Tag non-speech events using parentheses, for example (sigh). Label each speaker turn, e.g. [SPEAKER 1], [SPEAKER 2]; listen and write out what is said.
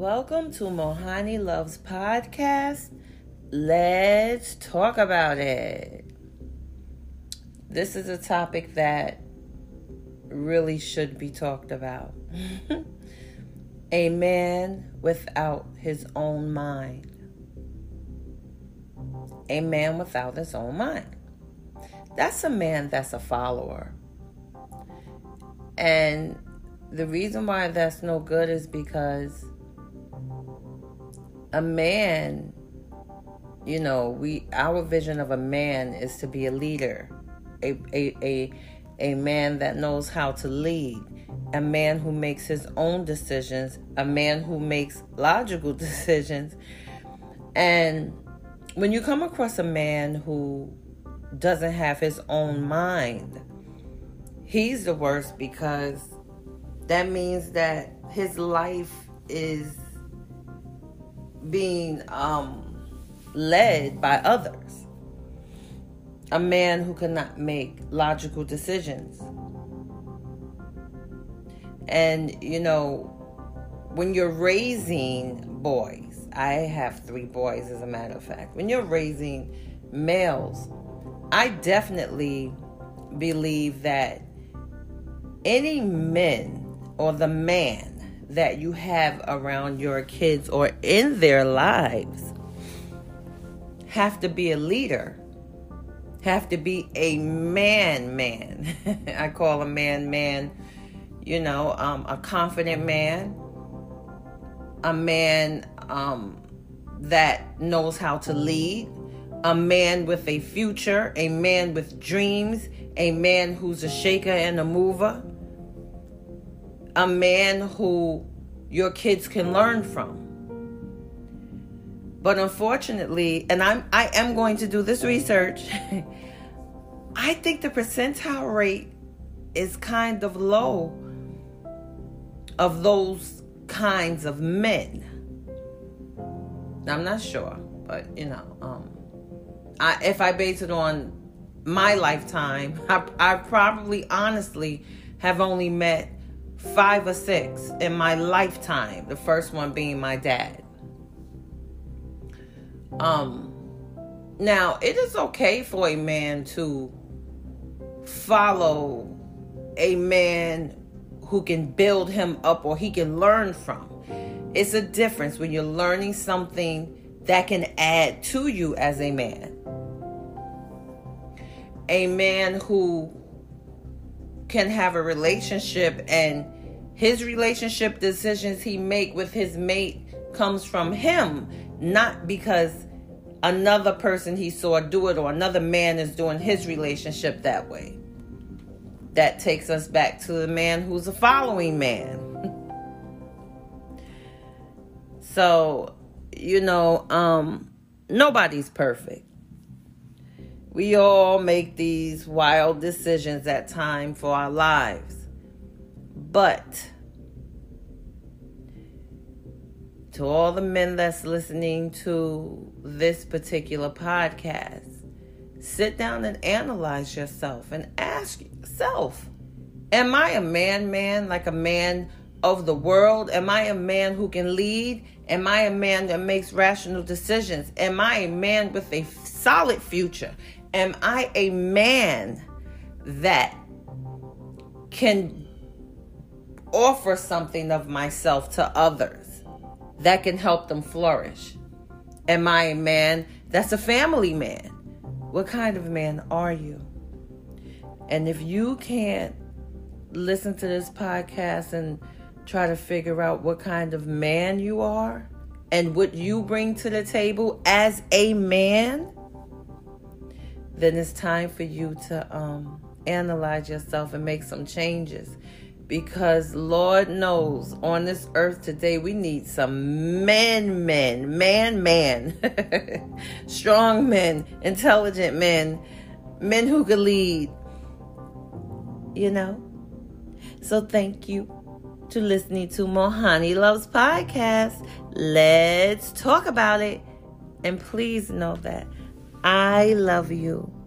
[SPEAKER 1] Welcome to Mohani Loves Podcast. Let's talk about it. This is a topic that really should be talked about. (laughs) a man without his own mind. A man without his own mind. That's a man that's a follower. And the reason why that's no good is because a man, you know, we our vision of a man is to be a leader, a a a, a man that knows how to lead, a man who makes his own decisions, a man who makes logical (laughs) decisions. And when you come across a man who doesn't have his own mind, he's the worst because that means that his life is being um, led by others. A man who cannot make logical decisions. And, you know, when you're raising boys, I have three boys as a matter of fact. When you're raising males, I definitely believe that any men or the man that you have around your kids or in their lives have to be a leader have to be a man man (laughs) i call a man man you know um, a confident man a man um, that knows how to lead a man with a future a man with dreams a man who's a shaker and a mover a man who your kids can learn from. But unfortunately, and I'm I am going to do this research. (laughs) I think the percentile rate is kind of low of those kinds of men. I'm not sure, but you know, um, I, if I base it on my lifetime, (laughs) I, I probably honestly have only met five or six in my lifetime, the first one being my dad. Um, now, it is okay for a man to follow a man who can build him up or he can learn from. It's a difference when you're learning something that can add to you as a man. A man who can have a relationship and his relationship decisions he make with his mate comes from him not because another person he saw do it or another man is doing his relationship that way. That takes us back to the man who's a following man. (laughs) So you know um nobody's perfect we all make these wild decisions at time for our lives. But to all the men that's listening to this particular podcast, sit down and analyze yourself and ask yourself Am I a man, man, like a man of the world? Am I a man who can lead? Am I a man that makes rational decisions? Am I a man with a solid future? Am I a man that can offer something of myself to others that can help them flourish? Am I a man that's a family man? What kind of man are you? And if you can't listen to this podcast and try to figure out what kind of man you are and what you bring to the table as a man, then it's time for you to um, analyze yourself and make some changes. Because Lord knows on this earth today we need some men, men, man, man, (laughs) strong men, intelligent men, men who can lead. You know? So thank you to listening to Mohani Loves Podcast. Let's talk about it. And please know that I love you